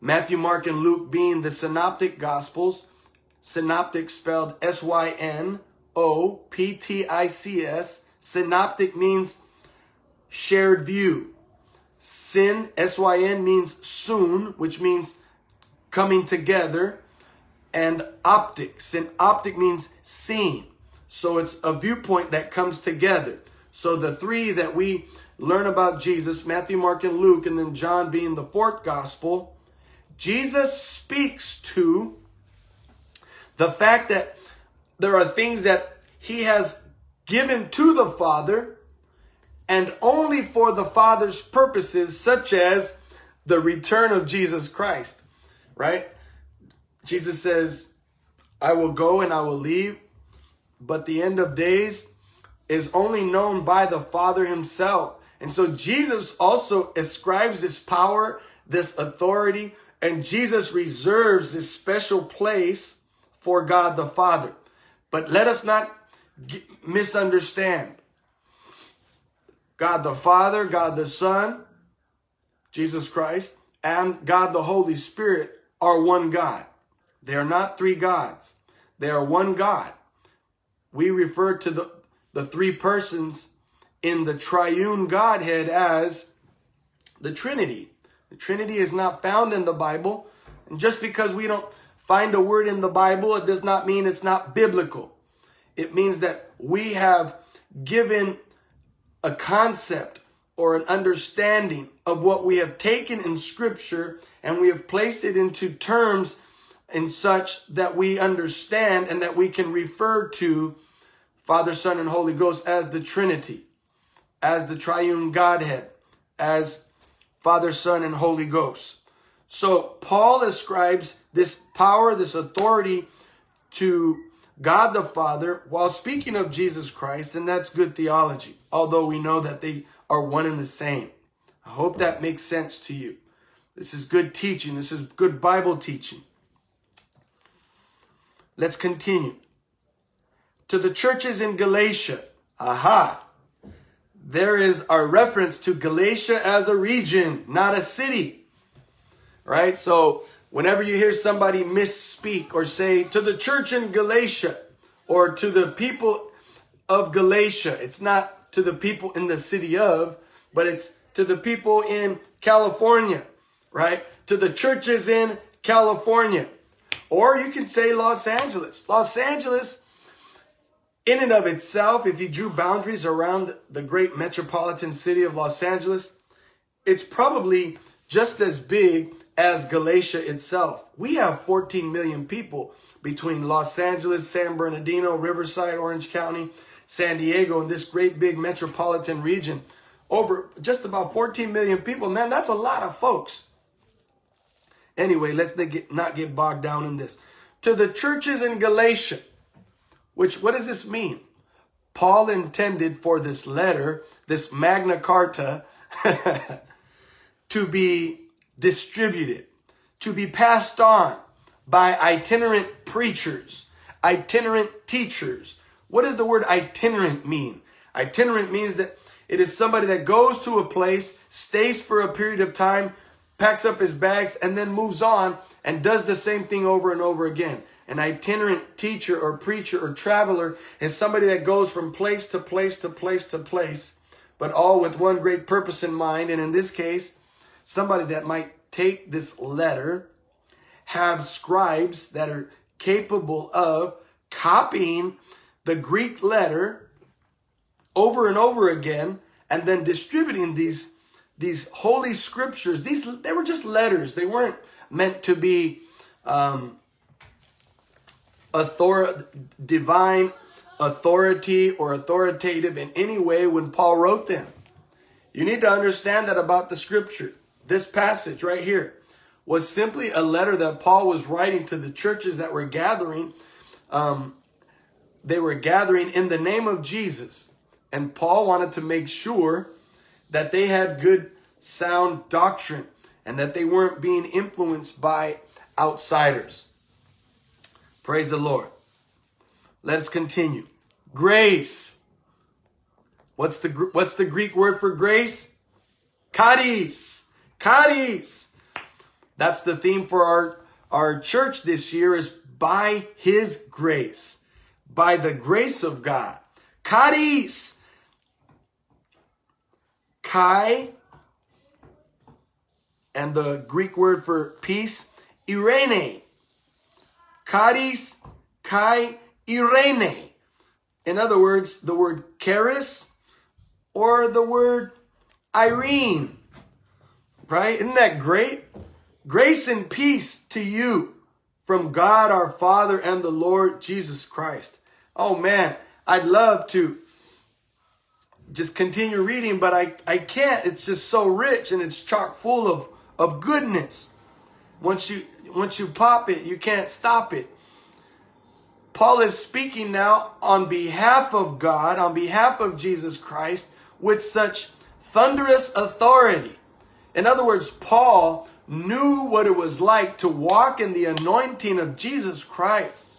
Matthew, Mark, and Luke being the synoptic Gospels, synoptic spelled S Y N O P T I C S. Synoptic means shared view. Sin, S Y N, means soon, which means coming together. And optic, synoptic means seen. So it's a viewpoint that comes together. So the three that we learn about Jesus, Matthew, Mark, and Luke, and then John being the fourth gospel, Jesus speaks to the fact that there are things that he has given to the Father and only for the Father's purposes, such as the return of Jesus Christ, right? Jesus says, I will go and I will leave, but the end of days is only known by the Father himself. And so Jesus also ascribes this power, this authority, and Jesus reserves this special place for God the Father. But let us not misunderstand. God the Father, God the Son, Jesus Christ, and God the Holy Spirit are one God. They are not three gods. They are one God. We refer to the, the three persons in the triune Godhead as the Trinity. The Trinity is not found in the Bible. And just because we don't find a word in the Bible, it does not mean it's not biblical. It means that we have given a concept or an understanding of what we have taken in scripture and we have placed it into terms in such that we understand and that we can refer to Father, Son, and Holy Ghost as the Trinity, as the triune Godhead, as Father, Son, and Holy Ghost. So Paul ascribes this power, this authority to God the Father while speaking of Jesus Christ, and that's good theology, although we know that they are one and the same. I hope that makes sense to you. This is good teaching. This is good Bible teaching. Let's continue. To the churches in Galatia, aha, there is our reference to Galatia as a region, not a city. Right? So whenever you hear somebody misspeak or say to the church in Galatia or to the people of Galatia, it's not to the people in the city of, but it's to the people in California, right? To the churches in California. Or you can say Los Angeles. Los Angeles, in and of itself, if you drew boundaries around the great metropolitan city of Los Angeles, it's probably just as big as Galatia itself. We have 14 million people between Los Angeles, San Bernardino, Riverside, Orange County, San Diego, and this great big metropolitan region. Over just about 14 million people. Man, that's a lot of folks. Anyway, let's not get, bogged down in this. To the churches in Galatia, which, what does this mean? Paul intended for this letter, this Magna Carta, <laughs> to be distributed, to be passed on by itinerant preachers, itinerant teachers. What does the word itinerant mean? Itinerant means that it is somebody that goes to a place, stays for a period of time, packs up his bags, and then moves on and does the same thing over and over again. An itinerant teacher or preacher or traveler is somebody that goes from place to place to place to place, but all with one great purpose in mind. And in this case, somebody that might take this letter, have scribes that are capable of copying the Greek letter over and over again and then distributing these these holy scriptures, these they were just letters. They weren't meant to be um, author divine authority or authoritative in any way when Paul wrote them. You need to understand that about the scripture. This passage right here was simply a letter that Paul was writing to the churches that were gathering. Um, they were gathering in the name of Jesus. And Paul wanted to make sure that they had good, sound doctrine and that they weren't being influenced by outsiders. Praise the Lord. Let us continue. Grace. What's the what's the Greek word for grace? Charis. Charis. That's the theme for our our church this year is by his grace. By the grace of God. Charis. Kai and the Greek word for peace, Eirene. Charis, Kai, Eirene. In other words, the word charis or the word Eirene. Right? Isn't that great? Grace and peace to you from God our Father and the Lord Jesus Christ. Oh man, I'd love to just continue reading, but I, I can't. It's just so rich and it's chock full of, of goodness. Once you once you pop it, you can't stop it. Paul is speaking now on behalf of God, on behalf of Jesus Christ, with such thunderous authority. In other words, Paul knew what it was like to walk in the anointing of Jesus Christ.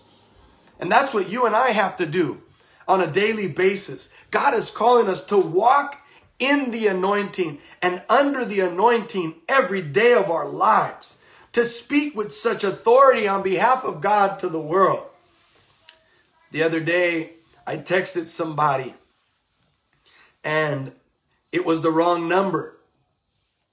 And that's what you and I have to do on a daily basis. God is calling us to walk in the anointing and under the anointing every day of our lives, to speak with such authority on behalf of God to the world. The other day, I texted somebody and it was the wrong number.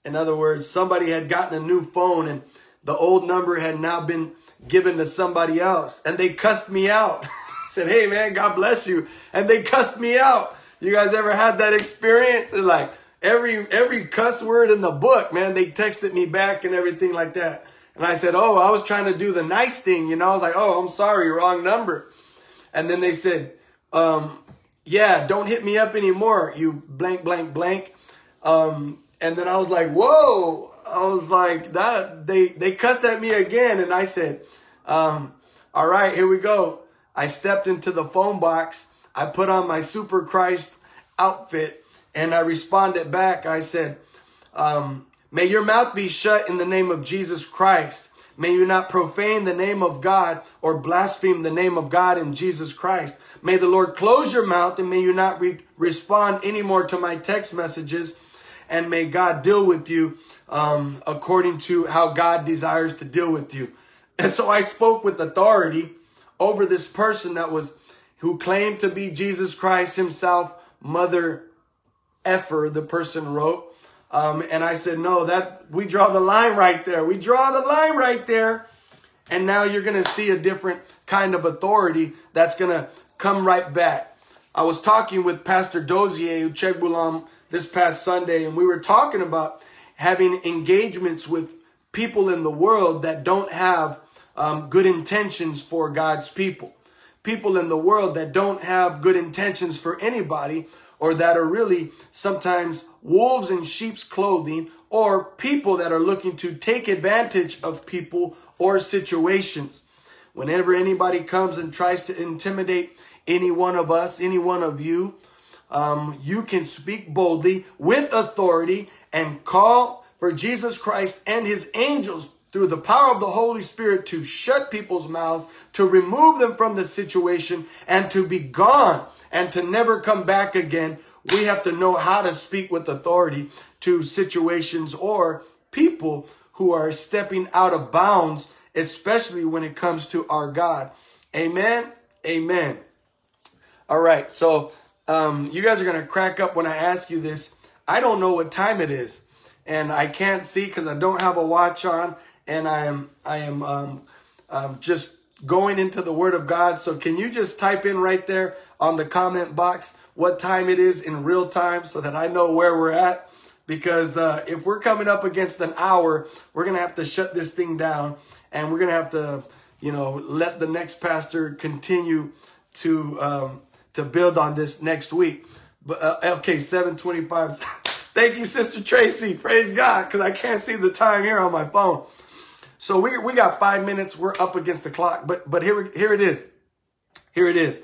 In other words, somebody had gotten a new phone and the old number had now been given to somebody else and they cussed me out. <laughs> said, hey man, God bless you. And they cussed me out. You guys ever had that experience? And like every every cuss word in the book, man, they texted me back and everything like that. And I said, oh, I was trying to do the nice thing, you know. I was like, oh, I'm sorry, wrong number. And then they said, um, yeah, don't hit me up anymore, you blank, blank, blank. Um, and then I was like, whoa, I was like, that they they cussed at me again, and I said, um, all right, here we go. I stepped into the phone box. I put on my Super Christ outfit, and I responded back. I said, um, may your mouth be shut in the name of Jesus Christ. May you not profane the name of God or blaspheme the name of God in Jesus Christ. May the Lord close your mouth and may you not re- respond anymore to my text messages. And may God deal with you um, according to how God desires to deal with you. And so I spoke with authority over this person that was who claimed to be Jesus Christ himself, mother effer, the person wrote. Um, and I said, no, that we draw the line right there. We draw the line right there. And now you're going to see a different kind of authority that's going to come right back. I was talking with Pastor Dozier Uchegbulam this past Sunday, and we were talking about having engagements with people in the world that don't have um, good intentions for God's people. People in the world that don't have good intentions for anybody or that are really sometimes wolves in sheep's clothing, or people that are looking to take advantage of people or situations. Whenever anybody comes and tries to intimidate any one of us, any one of you, um, you can speak boldly with authority and call for Jesus Christ and his angels through the power of the Holy Spirit to shut people's mouths, to remove them from the situation, and to be gone and to never come back again we have to know how to speak with authority to situations or people who are stepping out of bounds, especially when it comes to our God. Amen. Amen. All right. So, um, you guys are going to crack up when I ask you this. I don't know what time it is, and I can't see because I don't have a watch on, and I am I am um, um, just going into the Word of God. So, can you just type in right there on the comment box? what time it is in real time so that I know where we're at. Because uh, if we're coming up against an hour, we're to have to shut this thing down and we're to have to, you know, let the next pastor continue to um, to build on this next week. But uh, okay, 725. <laughs> Thank you, Sister Tracy. Praise God, because I can't see the time here on my phone. So we, we got five minutes. We're up against the clock. But but here, here it is. Here it is.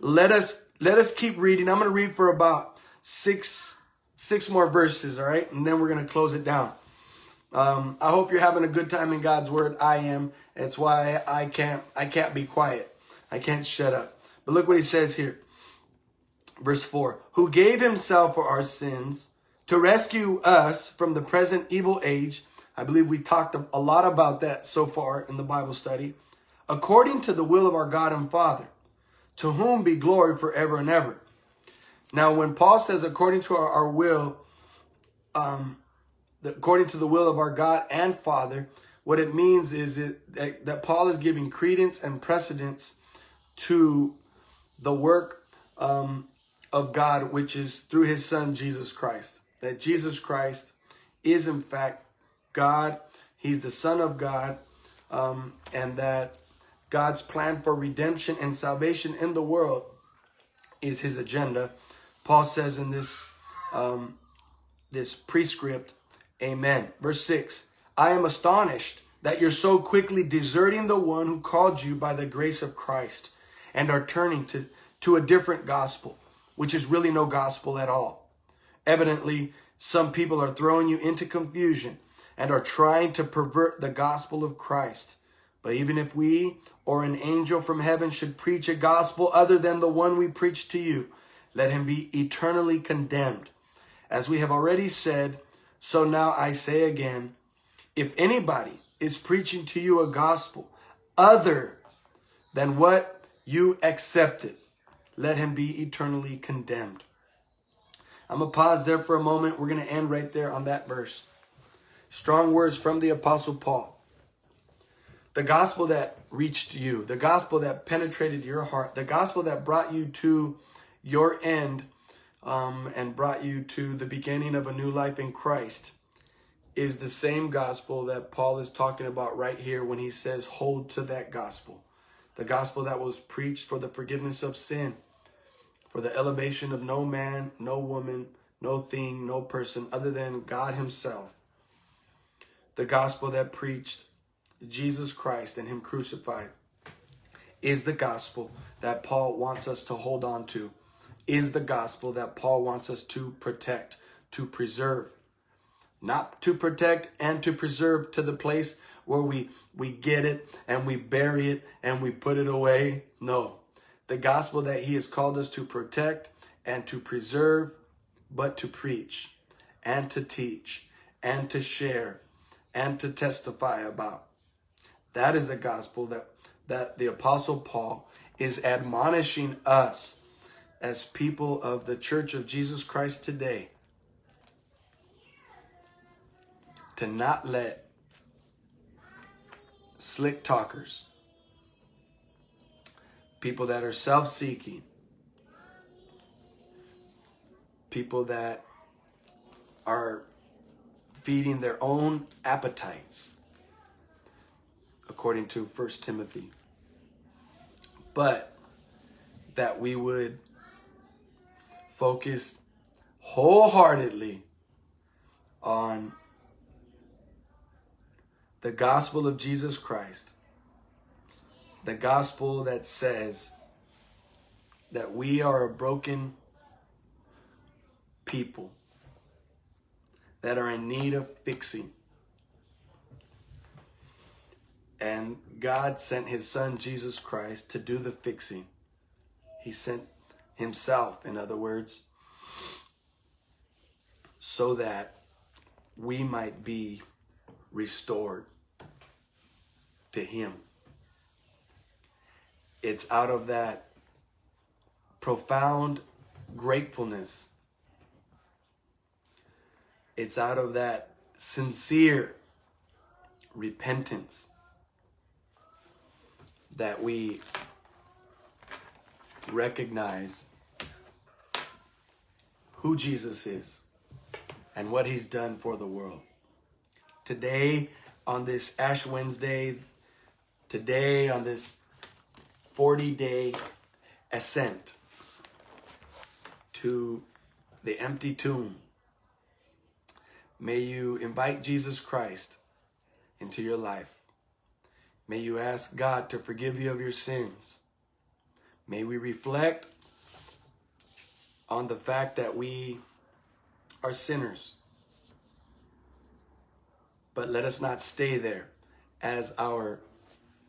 Let us let us keep reading. I'm going to read for about six, six more verses, all right? And then we're going to close it down. Um, I hope you're having a good time in God's word. I am. It's why I can't, I can't be quiet. I can't shut up. But look what he says here. Verse 4 Who gave himself for our sins to rescue us from the present evil age. I believe we talked a lot about that so far in the Bible study. According to the will of our God and Father to whom be glory forever and ever. Now, when Paul says, according to our, our will, um, the, according to the will of our God and Father, what it means is it, that, that Paul is giving credence and precedence to the work um, of God, which is through his son, Jesus Christ. That Jesus Christ is, in fact, God. He's the Son of God. Um, and that God's plan for redemption and salvation in the world is his agenda. Paul says in this um, this prescript, Amen. Verse 6 I am astonished that you're so quickly deserting the one who called you by the grace of Christ and are turning to, to a different gospel, which is really no gospel at all. Evidently, some people are throwing you into confusion and are trying to pervert the gospel of Christ. But even if we or an angel from heaven should preach a gospel other than the one we preach to you, let him be eternally condemned. As we have already said, so now I say again, if anybody is preaching to you a gospel other than what you accept it. let him be eternally condemned. I'm going to pause there for a moment. We're going to end right there on that verse. Strong words from the Apostle Paul the gospel that reached you, the gospel that penetrated your heart, the gospel that brought you to your end um, and brought you to the beginning of a new life in Christ is the same gospel that Paul is talking about right here when he says, hold to that gospel. The gospel that was preached for the forgiveness of sin, for the elevation of no man, no woman, no thing, no person other than God Himself. the gospel that preached Jesus Christ and Him crucified is the gospel that Paul wants us to hold on to, is the gospel that Paul wants us to protect, to preserve. Not to protect and to preserve to the place where we, we get it and we bury it and we put it away. No. The gospel that he has called us to protect and to preserve, but to preach and to teach and to share and to testify about. That is the gospel that, that the Apostle Paul is admonishing us as people of the Church of Jesus Christ today to not let slick talkers, people that are self seeking, people that are feeding their own appetites, according to 1 Timothy. But that we would focus wholeheartedly on the gospel of Jesus Christ, the gospel that says that we are a broken people that are in need of fixing. And God sent his son Jesus Christ to do the fixing. He sent himself, in other words, so that we might be restored to him. It's out of that profound gratefulness it's out of that sincere repentance that we recognize who Jesus is and what he's done for the world. Today, on this Ash Wednesday, today, on this 40 day ascent to the empty tomb May you invite Jesus Christ into your life. May you ask God to forgive you of your sins. May we reflect on the fact that we are sinners. But let us not stay there as our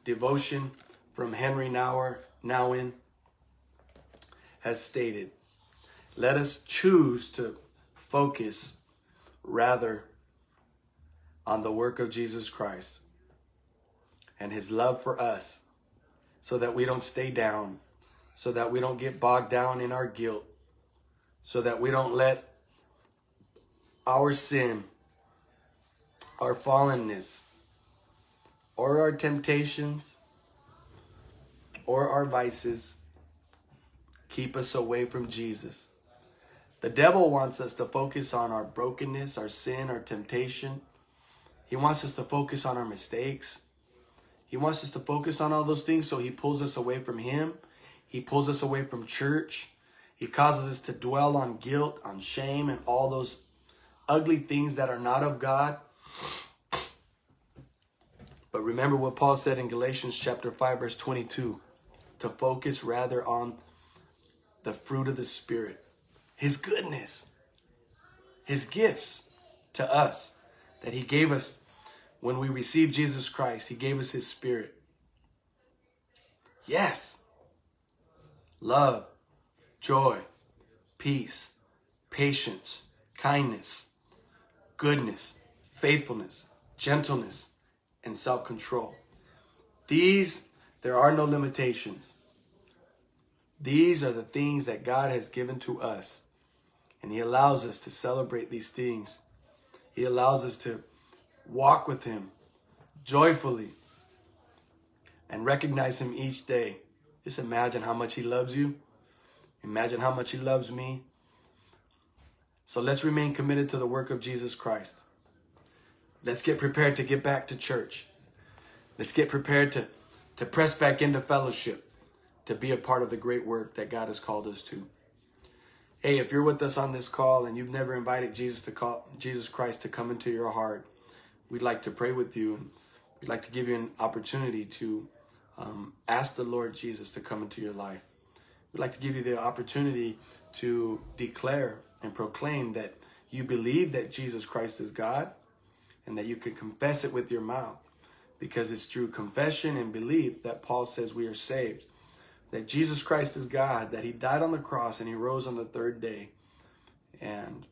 devotion from Henri Nouwen, Nouwen has stated. Let us choose to focus rather on the work of Jesus Christ and his love for us so that we don't stay down, so that we don't get bogged down in our guilt, so that we don't let our sin, our fallenness, or our temptations, or our vices keep us away from Jesus. The devil wants us to focus on our brokenness, our sin, our temptation. He wants us to focus on our mistakes. He wants us to focus on all those things, so he pulls us away from him. He pulls us away from church. He causes us to dwell on guilt, on shame, and all those ugly things that are not of God. But remember what Paul said in Galatians chapter 5 verse 22, to focus rather on the fruit of the spirit his goodness, his gifts to us that he gave us when we received Jesus Christ. He gave us his spirit. Yes. Love, joy, peace, patience, kindness, goodness, faithfulness, gentleness, and self-control. These, there are no limitations. These are the things that God has given to us and He allows us to celebrate these things. He allows us to walk with Him joyfully and recognize Him each day. Just imagine how much He loves you. Imagine how much He loves me. So let's remain committed to the work of Jesus Christ. Let's get prepared to get back to church. Let's get prepared to, to press back into fellowship, to be a part of the great work that God has called us to. Hey, if you're with us on this call and you've never invited Jesus to call Jesus Christ to come into your heart, we'd like to pray with you. We'd like to give you an opportunity to um, ask the Lord Jesus to come into your life. We'd like to give you the opportunity to declare and proclaim that you believe that Jesus Christ is God and that you can confess it with your mouth because it's through confession and belief that Paul says we are saved. That Jesus Christ is God, that he died on the cross and he rose on the third day. And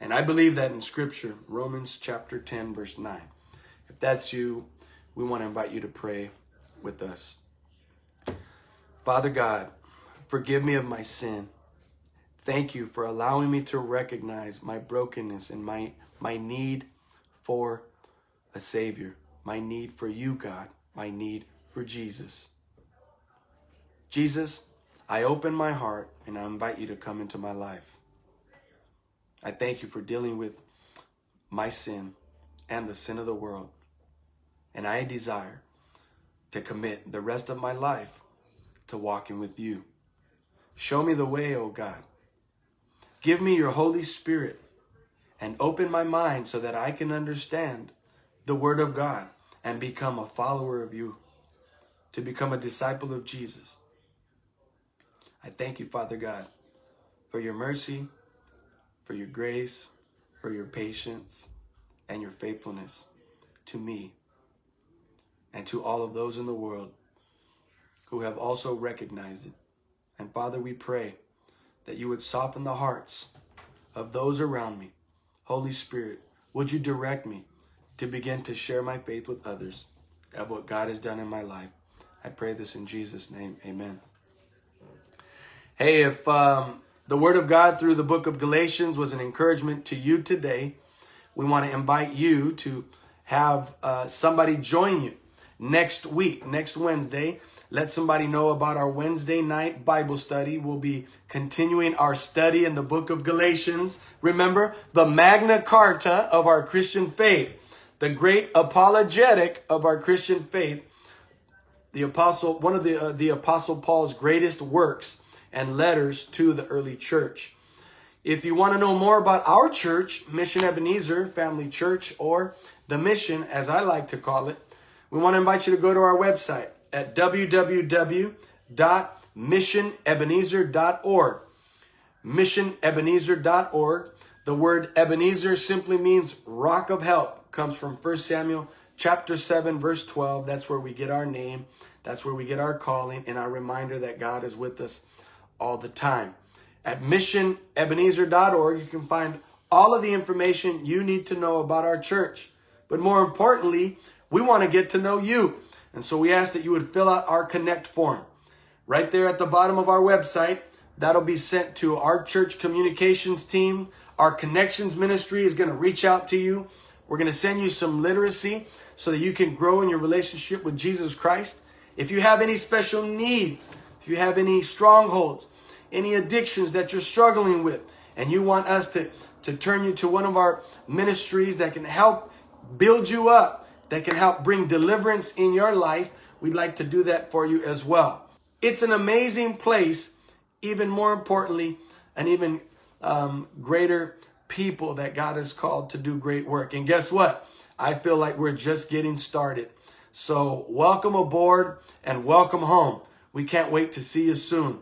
and I believe that in scripture, Romans chapter 10 verse 9. If that's you, we want to invite you to pray with us. Father God, forgive me of my sin. Thank you for allowing me to recognize my brokenness and my my need for a savior my need for you, God, my need for Jesus. Jesus, I open my heart and I invite you to come into my life. I thank you for dealing with my sin and the sin of the world. And I desire to commit the rest of my life to walking with you. Show me the way, O oh God. Give me your Holy Spirit and open my mind so that I can understand the Word of God and become a follower of you, to become a disciple of Jesus. I thank you, Father God, for your mercy, for your grace, for your patience, and your faithfulness to me and to all of those in the world who have also recognized it. And Father, we pray that you would soften the hearts of those around me. Holy Spirit, would you direct me to begin to share my faith with others of what God has done in my life. I pray this in Jesus' name. Amen. Hey, if um, the Word of God through the book of Galatians was an encouragement to you today, we want to invite you to have uh, somebody join you next week, next Wednesday. Let somebody know about our Wednesday night Bible study. We'll be continuing our study in the book of Galatians. Remember, the Magna Carta of our Christian faith the great apologetic of our Christian faith, the apostle, one of the, uh, the apostle Paul's greatest works and letters to the early church. If you want to know more about our church, Mission Ebenezer Family Church, or the mission, as I like to call it, we want to invite you to go to our website at www.missionebenezer.org. Missionebenezer.org. The word Ebenezer simply means rock of help comes from 1 Samuel chapter 7, verse 12. That's where we get our name. That's where we get our calling and our reminder that God is with us all the time. At missionebenezer.org, you can find all of the information you need to know about our church. But more importantly, we want to get to know you. And so we ask that you would fill out our Connect form. Right there at the bottom of our website, that'll be sent to our church communications team. Our connections ministry is going to reach out to you we're going to send you some literacy so that you can grow in your relationship with Jesus Christ. If you have any special needs, if you have any strongholds, any addictions that you're struggling with, and you want us to, to turn you to one of our ministries that can help build you up, that can help bring deliverance in your life, we'd like to do that for you as well. It's an amazing place, even more importantly, an even um, greater people that God has called to do great work. And guess what? I feel like we're just getting started. So welcome aboard and welcome home. We can't wait to see you soon.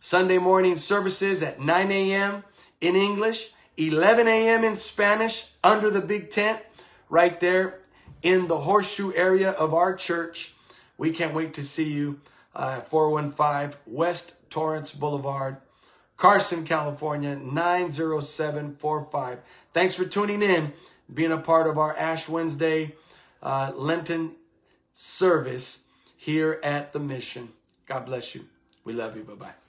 Sunday morning services at 9 a.m. in English, 11 a.m. in Spanish under the big tent right there in the horseshoe area of our church. We can't wait to see you. Uh, 415 West Torrance Boulevard, Carson, California, 90745. Thanks for tuning in, being a part of our Ash Wednesday uh, Lenten service here at the mission. God bless you. We love you. Bye bye.